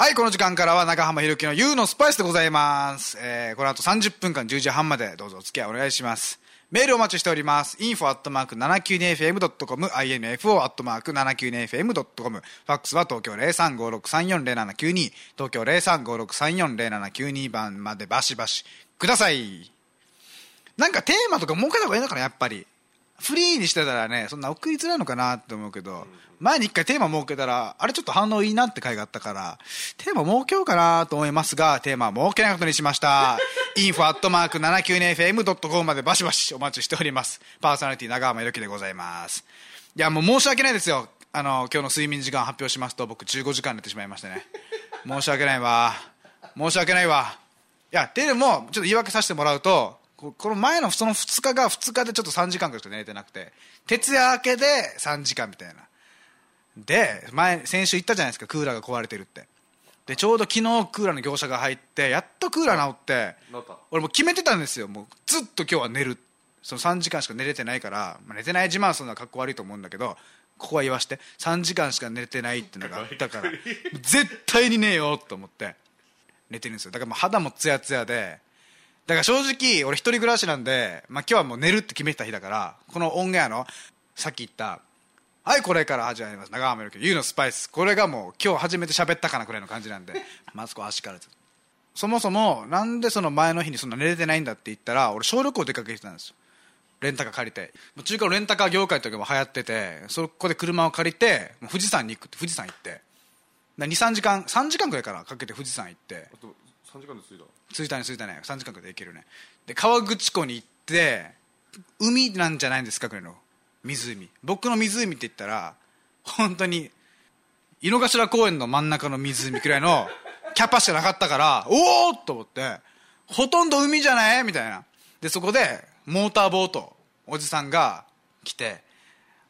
はい、この時間からは長浜ひろきの You のスパイスでございます。えー、この後30分間10時半までどうぞお付き合いお願いします。メールお待ちしております。info.792fm.com、info.792fm.com、ファックスは東京0356340792、東京0356340792番までバシバシください。なんかテーマとか設けた方がいいのかな、やっぱり。フリーにしてたらね、そんな送りづらいのかなって思うけど、前に一回テーマ設けたら、あれちょっと反応いいなって回があったから、テーマ設けようかなと思いますが、テーマは設けないことにしました。info.792fm.com までバシバシお待ちしております。パーソナリティ長浜ゆきでございます。いや、もう申し訳ないですよ。あの、今日の睡眠時間発表しますと、僕15時間寝てしまいましてね。申し訳ないわ。申し訳ないわ。いや、っていうのも、ちょっと言い訳させてもらうと、ここの前のその2日が2日でちょっと3時間ぐらいしか寝れてなくて、徹夜明けで3時間みたいな。で、前、先週言ったじゃないですか、クーラーが壊れてるって。で、ちょうど昨日クーラーの業者が入って、やっとクーラー治って、俺もう決めてたんですよ。もうずっと今日は寝る。その3時間しか寝れてないから、まあ、寝てない自慢するのはかっこ悪いと思うんだけど、ここは言わして、3時間しか寝れてないってのがあったから、絶対に寝ようと思って、寝てるんですよ。だからもう肌もツヤツヤで、だから正直、俺一人暮らしなんで、まあ今日はもう寝るって決めてた日だから、このオンエアの、さっき言った、はい、これから始まります。長浜ゆき、ゆうのスパイス。これがもう今日初めて喋ったかなくらいの感じなんで、まずこう足からず。そもそも、なんでその前の日にそんな寝れてないんだって言ったら、俺小旅行出かけてたんですよ。レンタカー借りて。中華のレンタカー業界とかも流行ってて、そこで車を借りて、富士山に行くって、富士山行って。2、3時間、3時間くらいからかけて富士山行って、3時間で着いた。着いたね着いたね。3時間くらいで行けるね。で河口湖に行って海なんじゃないんですかくらいの。湖。僕の湖って言ったら本当に井の頭公園の真ん中の湖くらいの キャパしかなかったからおおっと思ってほとんど海じゃない？みたいな。でそこでモーターボートおじさんが来て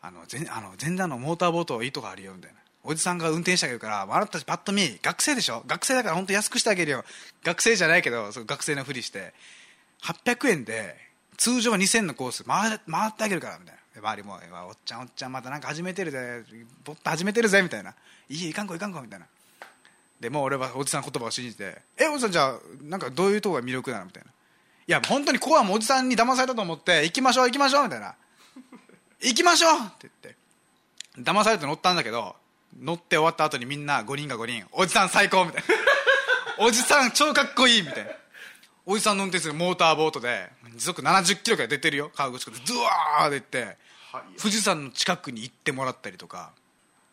あの全あの全然あのモーターボートいいとこあるよみたいなおじさんが運転してあげるからあなたたちパッと見学生でしょ？学生だから本当安くしてあげるよ。学生じゃないけどそう学生のふりして。800円で通常は2000のコース。回回ってあげるからみたいな。周りもおっちゃんおっちゃんまたなんか始めてるぜ。ボット始めてるぜみたいな。いいいかんこいかんこみたいな。でもう俺はおじさんの言葉を信じて「えおじさんじゃあなんかどういうとこが魅力なの?」みたいな「いや本当にここはもおじさんに騙されたと思って行きましょう行きましょう」みたいな「行きましょう!」って言って。騙されて乗ったんだけど乗って終わった後にみんな5人が5人「おじさん最高!」みたいな「おじさん超かっこいい!」みたいな。おじさんの運転するモーターボートで時速70キロから出てるよ川口湖で。ドワーで行って富士山の近くに行ってもらったりとか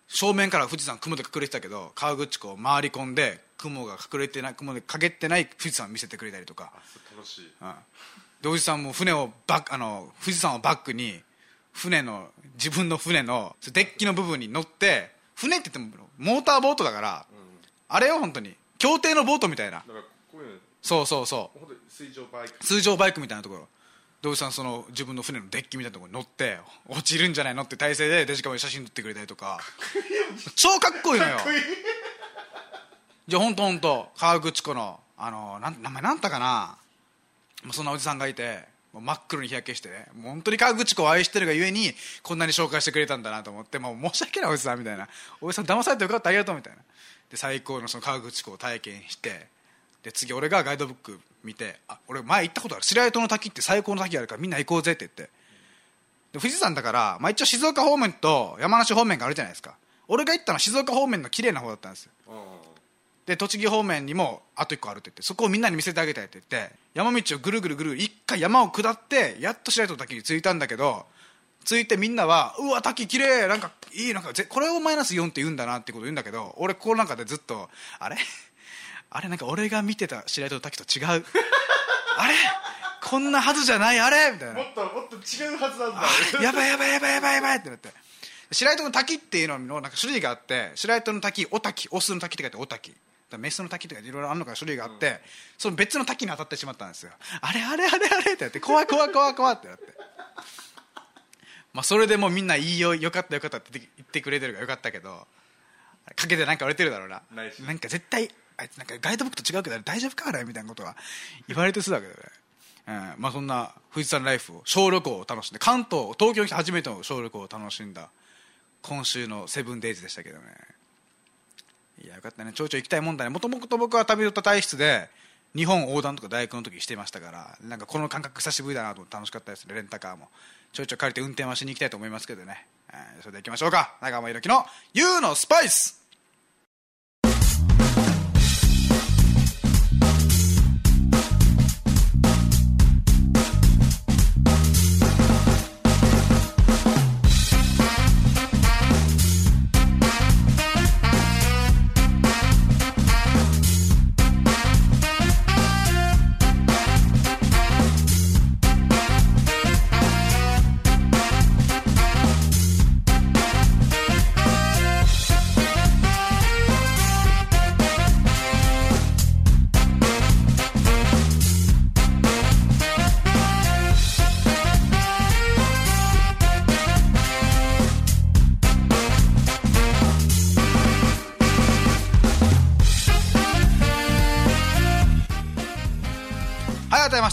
正面から富士山雲で隠れてたけど川口湖を回り込んで雲が隠れてない雲で陰ってない富士山を見せてくれたりとか。楽しい。うん。でおじさんも船をバックあの富士山をバックに船の自分の船のデッキの部分に乗って船って言ってもモーターボートだから、あれよ本当に競艇のボートみたいな。そうそうそう。水上バイク。通常バイクみたいなところ。でおじさんその自分の船のデッキみたいなところに乗って落ちるんじゃないのって体勢でデジカメで写真撮ってくれたりとか。超かっこいいのよ。じゃあ本当本当川口湖のあのなん名前なんだかな。そんなおじさんがいて真っ黒に日焼けしてね本当に川口湖を愛してるがゆえにこんなに紹介してくれたんだなと思ってもう申し訳ないおじさんみたいな。おじさん騙されてよかったありがとうみたいな。で最高のその川口湖を体験してで次俺がガイドブック見てあ俺前行ったことある。白糸の滝って最高の滝あるからみんな行こうぜって言って。で富士山だから、まあ、一応静岡方面と山梨方面があるじゃないですか。俺が行ったのは静岡方面の綺麗な方だったんですよ。で栃木方面にもあと1個あるって言ってそこをみんなに見せてあげたいって言って山道をぐるぐるぐる一回山を下ってやっと白糸の滝に着いたんだけど着いてみんなは「うわ滝綺麗なんかいいなんかぜこれをマイナス4って言うんだな」ってこと言うんだけど俺この中でずっと「あれ？あれなんか俺が見てた白糸の滝と違う？あれ？こんなはずじゃない？あれ?」みたいな。もっともっと違うはずなんだ。あやばいやばいやばいやばいやばいってなって。白糸の滝っていうののなんか種類があって白糸の滝お滝オスの滝って書いてお滝だからメスの滝とかいろいろあるのから種類があって、その別の滝に当たってしまったんですよ。あれあれあれあれってなって怖い怖い怖い怖いってなって。まあそれでもうみんないいよよかったよかったって言ってくれてるからよかったけどかけてなんか売れてるだろうな。なんか絶対あいつなんかガイドブックと違うけど大丈夫かあれみたいなことは言われてそうだけどね、うん、まあそんな富士山ライフを小旅行を楽しんで関東東京に来て初めての小旅行を楽しんだ今週のセブンデイズでしたけどねいやよかったね。ちょいちょい行きたいもんだね。もともと僕は旅人体質で日本横断とか大学の時してましたからなんかこの感覚久しぶりだなと思って楽しかったですね。レンタカーも。ちょいちょ借りて運転はしに行きたいと思いますけどね、えーそれでは行きましょうか。長間ゆきの「YOU のスパイス」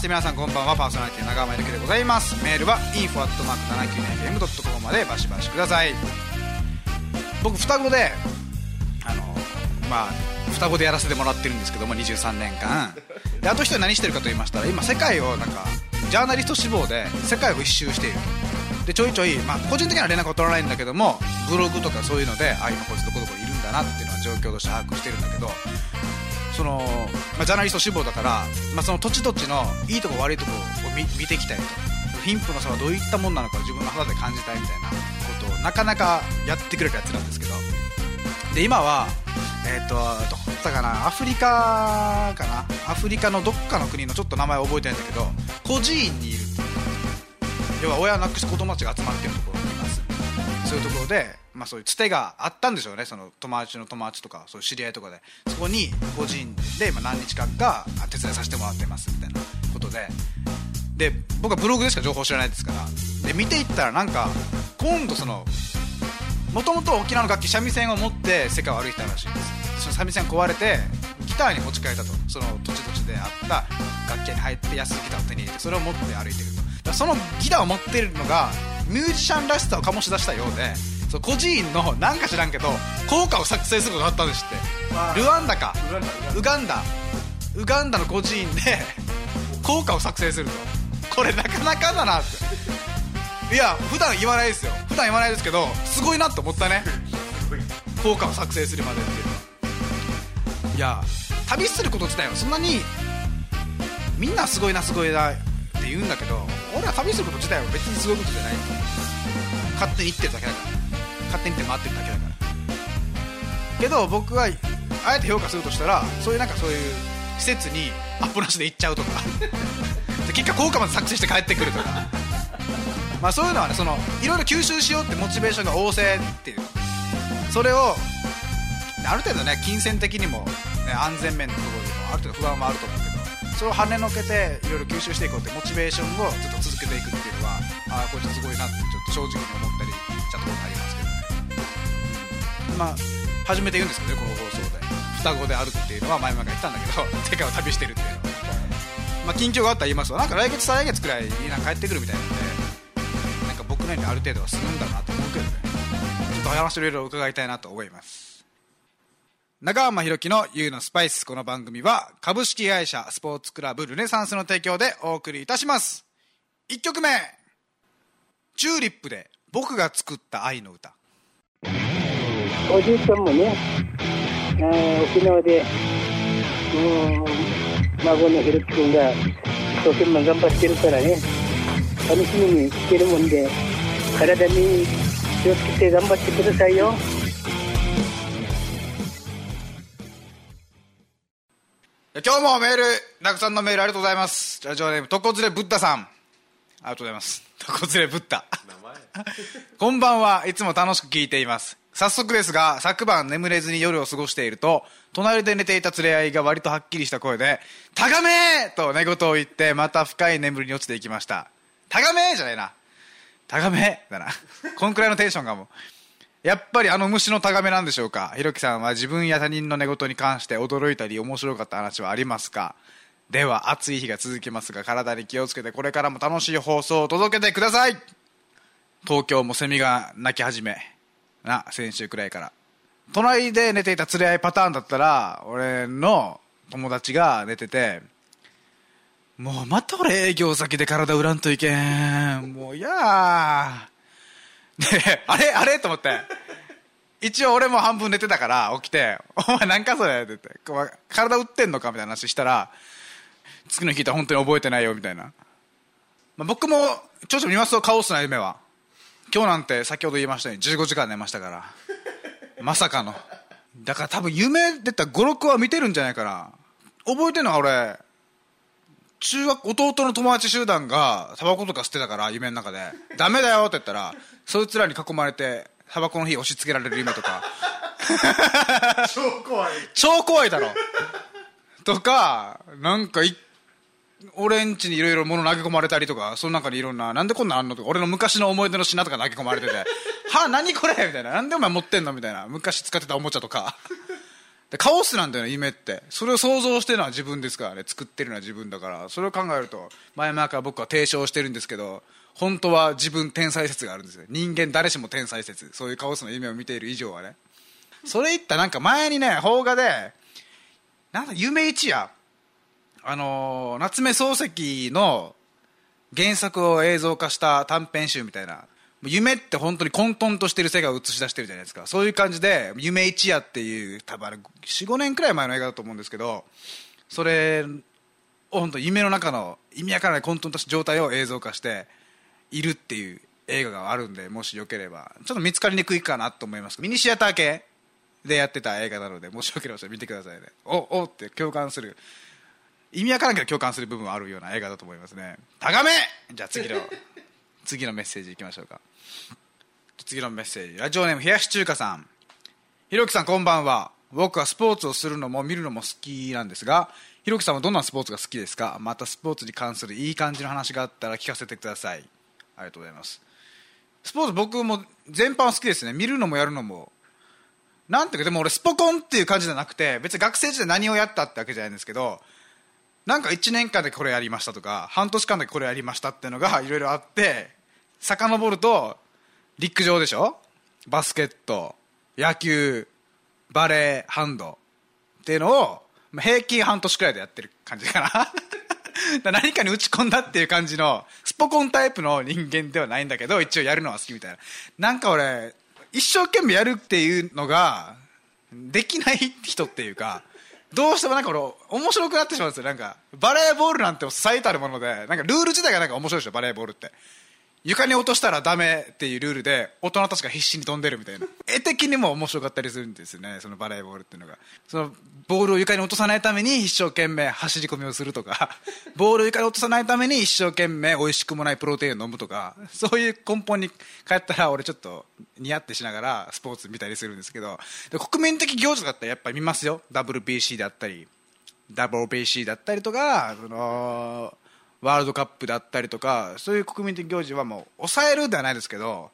して皆さんこんばんは。パーソナリティ長濱ゆきでございます。メールは info.792fm.com までバシバシください。僕双子であのまあ双子でやらせてもらってるんですけども23年間。であと一人何してるかと言いましたら今世界をなんかジャーナリスト志望で世界を一周しているでちょいちょい、まあ、個人的には連絡を取らないんだけどもブログとかそういうのであ今こいつどこどこいるんだなっていうのは状況として把握してるんだけどその、まあ、ジャーナリスト志望だから、まあ、その土地土地のいいとこ悪いとこを見見ていきたいと貧富の差はどういったもんなのかを自分の肌で感じたいみたいなことをなかなかやってくれるやつなんですけど。で今はえっ、とどこだったかな？アフリカかな？アフリカのどっかの国のちょっと名前覚えてないんだけど孤児院にいる。要は親を亡くした子供たちが集まってるところにいます。そういうところで、まあ、そういうつてがあったんでしょうね。その友達の友達とかそういう知り合いとかで。そこに個人で、ま、何日間か手伝いさせてもらってますみたいなことで。で僕はブログでしか情報知らないですから。で見ていったらなんか今度そのもともと沖縄の楽器三味線を持って世界を歩いたらしいんです。その三味線壊れてギターに持ち替えたと。その土地土地であった楽器屋に入って安いギターを手に入れてそれを持って歩いてると。そのギターを持ってるのがミュージシャンらしさを醸し出したようで。その孤児院のなんか知らんけど効果を作成することがあったんですって。ルワンダか。ウガンダ。ウガンダ。の孤児院で効果を作成すると。これなかなかだなって。いや普段言わないですよ。普段言わないですけどすごいなと思ったね。効果を作成するまでっていうの。はいや旅すること自体はそんなにみんなすごいなすごいなって言うんだけど俺は旅すること自体は別にすごいことじゃない。勝手に行ってるだけだから勝手に行って回ってるだけだから。けど僕はあえて評価するとしたらそういうなんかそういう施設にアポなしで行っちゃうとか。結果効果まで作成して帰ってくるとか。まあそういうのはねそのいろいろ吸収しようってモチベーションが旺盛っていう。それをある程度ね金銭的にも、ね、安全面のところでもある程度不安もあると思うけど。それを跳ねのけていろいろ吸収していこうってモチベーションをずっと続けていくっていうのはああこいつすごいなってちょっと正直に思ったまあ初めて言うんですけどねこの放送で。双子であるっていうのは前々から言ったんだけど 世界を旅してるっていうのは。まあ近況があったら言いますわ。なんか来月再来月くらいになんか帰ってくるみたいなんでなんか僕のようにある程度はするんだなと思うけどね。ちょっと話をいろいろ伺いたいなと思います。長浜弘樹の YOU のスパイスこの番組は株式会社スポーツクラブルネサンスの提供でお送りいたします。1曲目チューリップで僕が作った愛の歌。おじいちゃんもね、あー沖縄で、もう、孫のひろき君が一生懸命頑張ってるからね、楽しみにしてるもんで、体に気をつけて頑張ってくださいよ。今日もメールたくさんのメールありがとうございます。ラジオネームとこずれブッダさん。ありがとうございます。とこずれブッダ。名前。こんばんは。いつも楽しく聞いています早速ですが昨晩眠れずに夜を過ごしていると隣で寝ていた連れ合いが割とはっきりした声で「タガメ!」と寝言を言ってまた深い眠りに落ちていきました「タガメ!」じゃないな「タガメ!」だな。こんくらいのテンションかも。やっぱりあの虫のタガメなんでしょうか。ひろきさんは自分や他人の寝言に関して驚いたり面白かった話はありますか。では暑い日が続きますが体に気をつけてこれからも楽しい放送を届けてください。東京もセミが鳴き始めな先週くらいから。隣で寝ていた連れ合いパターンだったら俺の友達が寝ててもうまた俺営業先で体売らんといけん。もういやー。であれあれと思って。一応俺も半分寝てたから起きて「お前なんかそれ」って言って「体売ってんのか?」みたいな話したら次の日聞いたら本当に覚えてないよみたいな、まあ、僕もちょっと見ますとカオスな夢は。今日なんて先ほど言いましたように15時間寝ましたから。まさかの。だから多分夢出た56は見てるんじゃないかな。覚えてるのは俺中学弟の友達集団がタバコとか吸ってたから夢の中で「ダメだよ」って言ったらそいつらに囲まれてタバコの火押し付けられる夢とか。超怖い。超怖いだろ。とかなんかい俺んちにいろいろ物投げ込まれたりとかその中にいろんななんでこんなんあんのとか俺の昔の思い出の品とか投げ込まれてて「はあ何これ?」みたいな「なんでお前持ってんの?」みたいな昔使ってたおもちゃとか。でカオスなんだよね夢って。それを想像してるのは自分ですからね作ってるのは自分だから。それを考えると前々から僕は提唱してるんですけど本当は自分天才説があるんですよ。人間誰しも天才説。そういうカオスの夢を見ている以上はね。それ言ったなんか前にね邦画でなんだ夢一夜あの夏目漱石の原作を映像化した短編集みたいな夢って本当に混沌としてる世界を映し出してるじゃないですか。そういう感じで「夢一夜」っていう多分あれ45年くらい前の映画だと思うんですけどそれを本当夢の中の意味わからない混沌とした状態を映像化しているっていう映画があるんでもしよければちょっと見つかりにくいかなと思います。ミニシアター系でやってた映画なのでもしよければ見てくださいね。おおって共感する意味わからんけど共感する部分はあるような映画だと思いますね。高めじゃあ次の 次のメッセージいきましょうか。次のメッセージ。ラジオネーム冷やし中華さん。ひろきさんこんばんは。僕はスポーツをするのも見るのも好きなんですがひろきさんはどんなスポーツが好きですか？またスポーツに関するいい感じの話があったら聞かせてください。ありがとうございます。スポーツ僕も全般好きですね。見るのもやるのも。なんていうかでも俺スポコンっていう感じじゃなくて別に学生時代何をやったってわけじゃないんですけどなんか1年間でこれやりましたとか半年間でこれやりましたっていうのがい。ろいろあって遡ると陸上でしょ？バスケット野球バレーハンドっていうのをまあ平均半年くらいでやってる感じかな。何かに打ち込んだっていう感じのスポコンタイプの人間ではないんだけど一応やるのは好きみたいな。なんか俺一生懸命やるっていうのができない人っていうかどうしてもなんか俺面白くなってしまうんですよ。なんかバレーボールなんて最たるものでなんかルール自体がなんか面白いでしょバレーボールって。床に落としたらダメっていうルールで大人たちが必死に飛んでるみたいな。絵的にも面白かったりするんですよねそのバレーボールっていうのが。そのボールを床に落とさないために一生懸命走り込みをするとか ボールを床に落とさないために一生懸命美味しくもないプロテインを飲むとかそういう根本に帰ったら俺ちょっとニヤってしながらスポーツ見たりするんですけどで国民的行事だったらやっぱり見ますよ。WBC だったり WBC だったりとかそのワールドカップだったりとかそういう国民的行事はもう抑えるではないですけど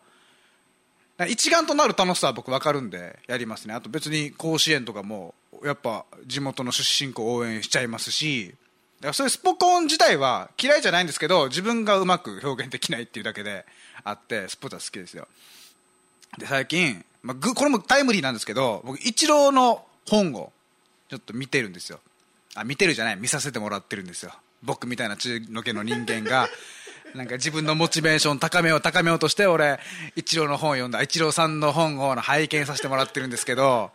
一丸となる楽しさは僕分かるんでやりますね。あと別に甲子園とかもやっぱ地元の出身校応援しちゃいますしだからそういうスポコン自体は嫌いじゃないんですけど自分がうまく表現できないっていうだけであってスポーツは好きですよ。で最近、まあ、ぐこれもタイムリーなんですけど僕イチローの本をちょっと見てるんですよ。あ見てるじゃない。見させてもらってるんですよ。僕みたいな中のけの人間が なんか自分のモチベーション高めよう高めようとして俺イチローの本を読んだイチローさんの本を拝見させてもらってるんですけど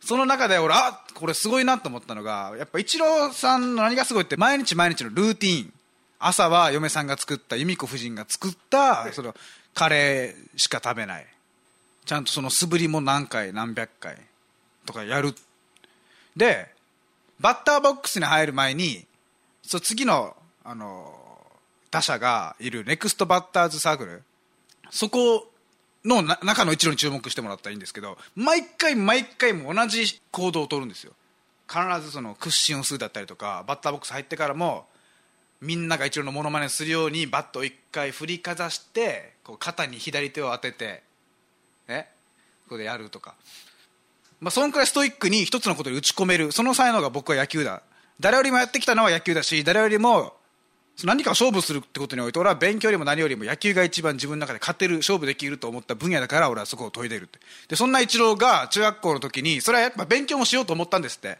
その中で俺あこれすごいなと思ったのがやっぱイチローさんの何がすごいって毎日毎日のルーティン。朝は嫁さんが作った由美子夫人が作ったそのカレーしか食べない。ちゃんとその素振りも何回何百回とかやる。でバッターボックスに入る前にそう次のあの打者がいるネクストバッターズサークル。そこの中の一路に注目してもらったらいいんですけど毎回毎回も同じ行動を取るんですよ。必ずその屈伸をするだったりとかバッターボックス入ってからもみんなが一郎のモノマネするようにバットを一回振りかざしてこう肩に左手を当ててねここでやるとか。まあそんくらいストイックに一つのことに打ち込める。その才能が僕は野球だ。誰よりもやってきたのは野球だし誰よりも何か勝負するってことにおいて俺は勉強よりも何よりも野球が一番自分の中で勝てる勝負できると思った分野だから俺はそこを研いでるって。でそんなイチローが中学校の時にそれはやっぱ勉強もしようと思ったんですって。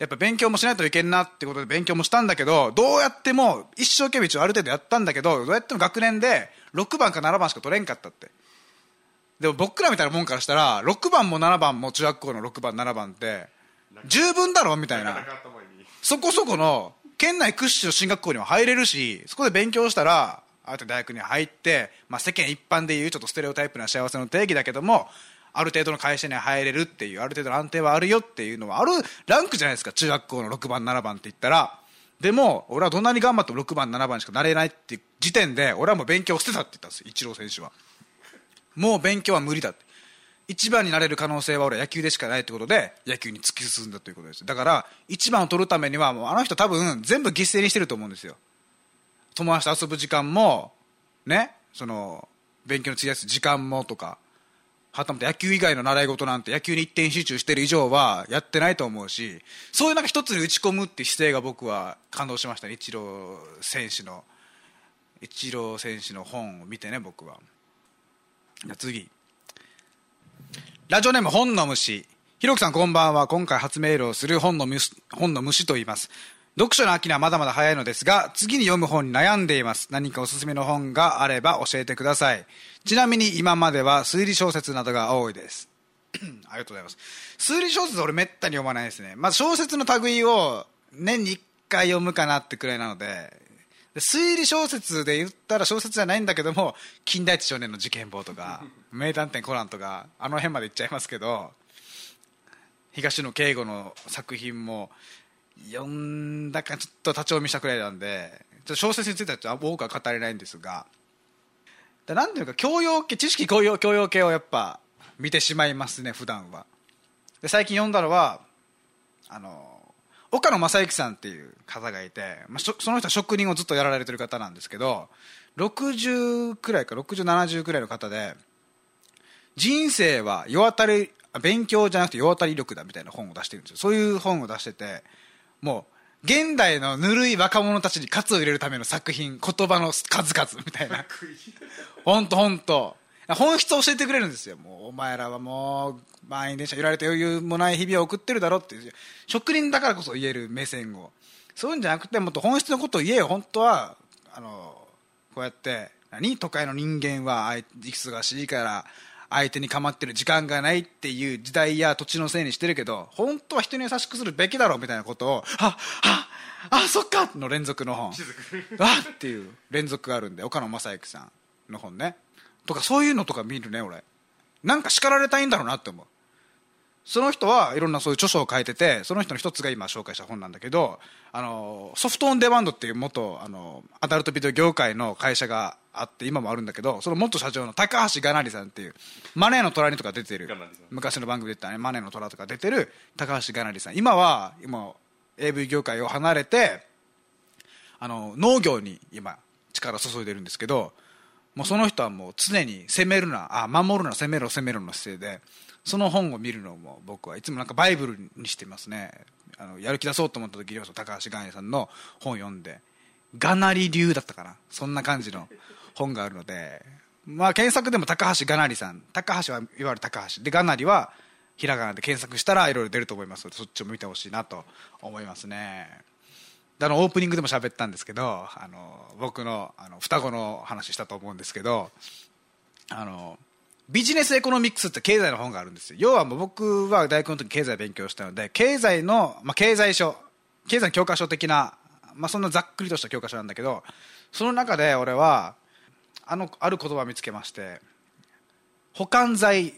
やっぱ勉強もしないといけんなってことで勉強もしたんだけどどうやっても一生懸命一応ある程度やったんだけどどうやっても学年で6番か7番しか取れんかったって。でも僕らみたいなもんからしたら6番も7番も中学校の6番7番って十分だろ？みたいな。そこそこの県内屈指の進学校には入れるしそこで勉強したらあと大学に入って、まあ、世間一般でいうちょっとステレオタイプな幸せの定義だけどもある程度の会社には入れるっていうある程度の安定はあるよっていうのはあるランクじゃないですか中学校の6番7番って言ったら。でも俺はどんなに頑張っても6番7番しかなれないっていう時点で俺はもう勉強を捨てたって言ったんですよイチロー選手は。もう勉強は無理だって一番になれる可能性は俺野球でしかないってことで野球に突き進んだということです。だから一番を取るためにはもうあの人多分全部犠牲にしてると思うんですよ。友達と遊ぶ時間もねその勉強に費やす時間もとかはたまた野球以外の習い事なんて野球に一点集中してる以上はやってないと思うしそういうなんか一つに打ち込むっていう姿勢が僕は感動しましたね。イチロー選手のイチロー選手の本を見てね僕は。じゃ次。ラジオネーム本の虫。ひろきさんこんばんは。今回初メールをする本の虫本の虫と言います。読書の秋にはまだまだ早いのですが次に読む本に悩んでいます。何かおすすめの本があれば教えてください。ちなみに今までは推理小説などが多いです。ありがとうございます。推理小説俺めったに読まないですね。まず小説の類を年に1回読むかなってくらいなのでで推理小説で言ったら小説じゃないんだけども「金田一少年の事件簿」とか「名探偵コナン」とかあの辺まで行っちゃいますけど東野圭吾の作品も読んだかちょっと立ち読みしたくらいなんでちょっと小説についてはちょっと多くは語れないんですがでなんていうか教養系知識教養教養系をやっぱ見てしまいますね普段は。で最近読んだのはあの岡野正幸さんっていう方がいて、まあ、そその人は職人をずっとやられてる方なんですけど60くらいか6070くらいの方で人生は世当たり勉強じゃなくて世当たり力だみたいな本を出してるんですよ。そういう本を出しててもう現代のぬるい若者たちに喝を入れるための作品言葉の数々みたいな。本当本当本質を教えてくれるんですよ。もうお前らはもう満員電車揺られて余裕もない日々を送ってるだろっていう。職人だからこそ言える目線を。そういうんじゃなくてもっと本質のことを言えよ。本当はあのこうやって何？都会の人間は忙しいから相手に構ってる時間がないっていう時代や土地のせいにしてるけど本当は人に優しくするべきだろうみたいなことをあああそっか！の連続の本。あっ！ていう連続があるんで岡野正幸さんの本ねとかそういうのとか見るね俺。なんか叱られたいんだろうなって思う。その人はいろんなそういう著書を書いててその人の一つが今紹介した本なんだけどあのソフトオンデマンドっていう元あのアダルトビデオ業界の会社があって今もあるんだけどその元社長の高橋がなりさんっていうマネーの虎にとか出てる。昔の番組で言ったねマネーの虎とか出てる高橋がなりさん。今は今 AV 業界を離れてあの農業に今力を注いでるんですけどもうその人はもう常に攻めるなあ守るな攻めろ攻めろの姿勢でその本を見るのも僕はいつもなんかバイブルにしてますね。あのやる気出そうと思った時に高橋がなりさんの本を読んでがなり流だったかな。そんな感じの本があるので。まあ検索でも高橋がなりさん高橋はいわゆる高橋。でがなりはひらがなで検索したらいろいろ出ると思いますのでそっちも見てほしいなと思いますね。あのオープニングでも喋ったんですけどあの僕のあの双子の話したと思うんですけどあのビジネスエコノミクスって経済の本があるんですよ。要はもう僕は大学の時経済勉強したので経済の、まあ、経済書経済の教科書的な、まあ、そんなざっくりとした教科書なんだけどその中で俺はあのある言葉を見つけまして保管剤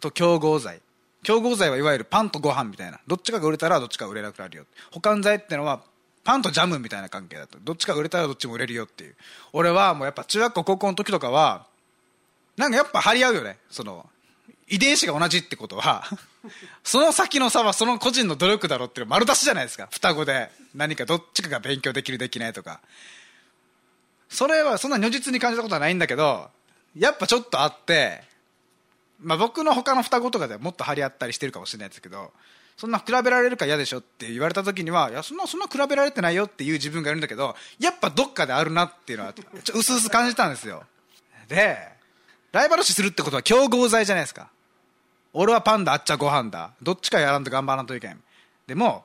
と競合剤競合剤はいわゆるパンとご飯みたいな。どっちかが売れたらどっちかが売れなくなるよ。保管剤ってのはパンとジャムみたいな関係だとどっちか売れたらどっちも売れるよっていう。俺はもうやっぱ中学校高校の時とかはなんかやっぱ張り合うよね。その遺伝子が同じってことは。その先の差はその個人の努力だろっていう丸出しじゃないですか。双子で何かどっちかが勉強できるできないとか。それはそんな如実に感じたことはないんだけどやっぱちょっとあって、まあ、僕の他の双子とかではもっと張り合ったりしてるかもしれないですけどそんな比べられるか嫌でしょって言われた時にはいやそんなそんな比べられてないよっていう自分がいるんだけどやっぱどっかであるなっていうのはちょうすうす感じたんですよ。でライバル視するってことは競合罪じゃないですか。俺はパンダあっちゃご飯だ。どっちかやらんと頑張らんといけん。でも、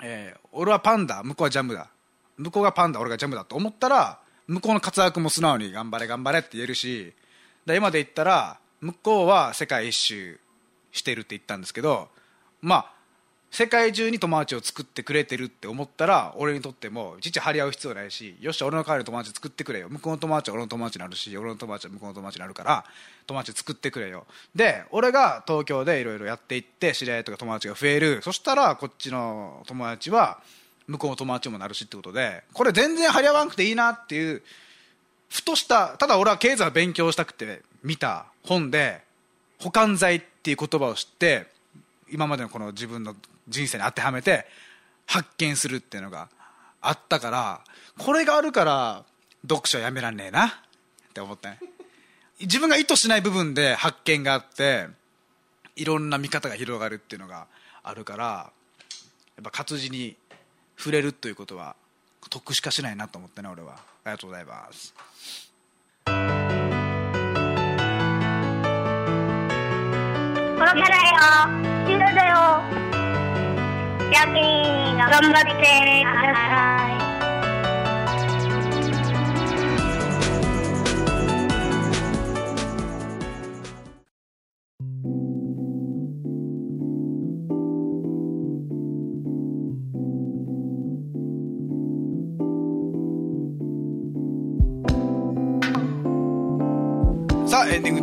えー俺はパンダ向こうはジャムだ。向こうがパンダ俺がジャムだと思ったら向こうの活躍も素直に頑張れ頑張れって言えるしで今で言ったら向こうは世界一周してるって言ったんですけどまあ世界中に友達を作ってくれてるって思ったら俺にとっても実は張り合う必要ないしよし俺の代わりに友達作ってくれよ。向こうの友達は俺の友達になるし俺の友達は向こうの友達になるから友達作ってくれよ。で俺が東京でいろいろやっていって知り合いとか友達が増える。そしたらこっちの友達は向こうの友達もなるしってことでこれ全然張り合わなくていいなっていうふとしたただ俺は経済を勉強したくて見た本で補完剤っていう言葉を知って今までのこの自分の人生に当てはめて発見するっていうのがあったからこれがあるから読書やめらんねえなって思ったね自分が意図しない部分で発見があっていろんな見方が広がるっていうのがあるからやっぱ活字に触れるということは得しかしないなと思ってね俺はありがとうございますこれから。よ。夜勤頑張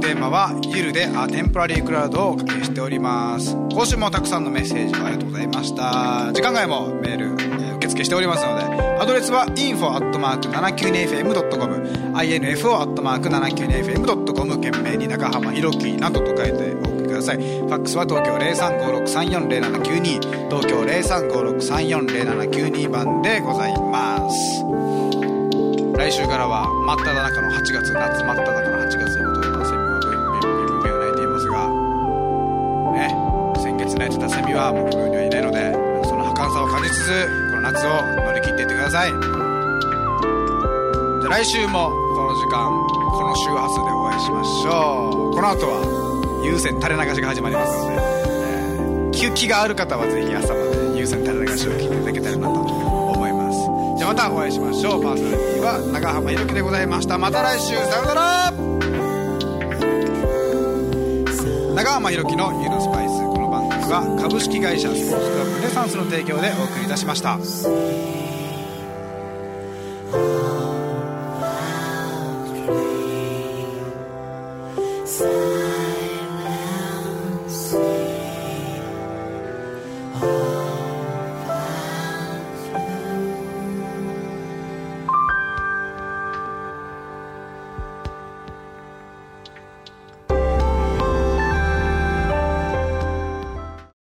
テーマは「ゆる」で「あテンポラリークラウド」をおかけしております。今週もたくさんのメッセージありがとうございました。時間外もメール、え受付しておりますのでアドレスは info.792fm.com info.792fm.com 懸命に中浜ひろきなどと書いてお送りください。ファックスは東京0356340792東京0356340792番でございます。来週からは真っ只中の8月夏真っ只中の8月先月鳴いてたセミはもうこの世にはいないのでその儚さを感じつつこの夏を乗り切っていってください。じゃ来週もこの時間この周波数でお会いしましょう。この後は優先垂れ流しが始まりますので、えー気がある方はぜひ朝まで優先垂れ流しを聞いていただけたらなと思います。じゃあまたお会いしましょう。パーソナリティは長浜ひろでございました。また来週。さようなら。長浜ひろの「ユーのスパイス」が株式会社スポーツクラブルネサンスの提供でお送りいたしました。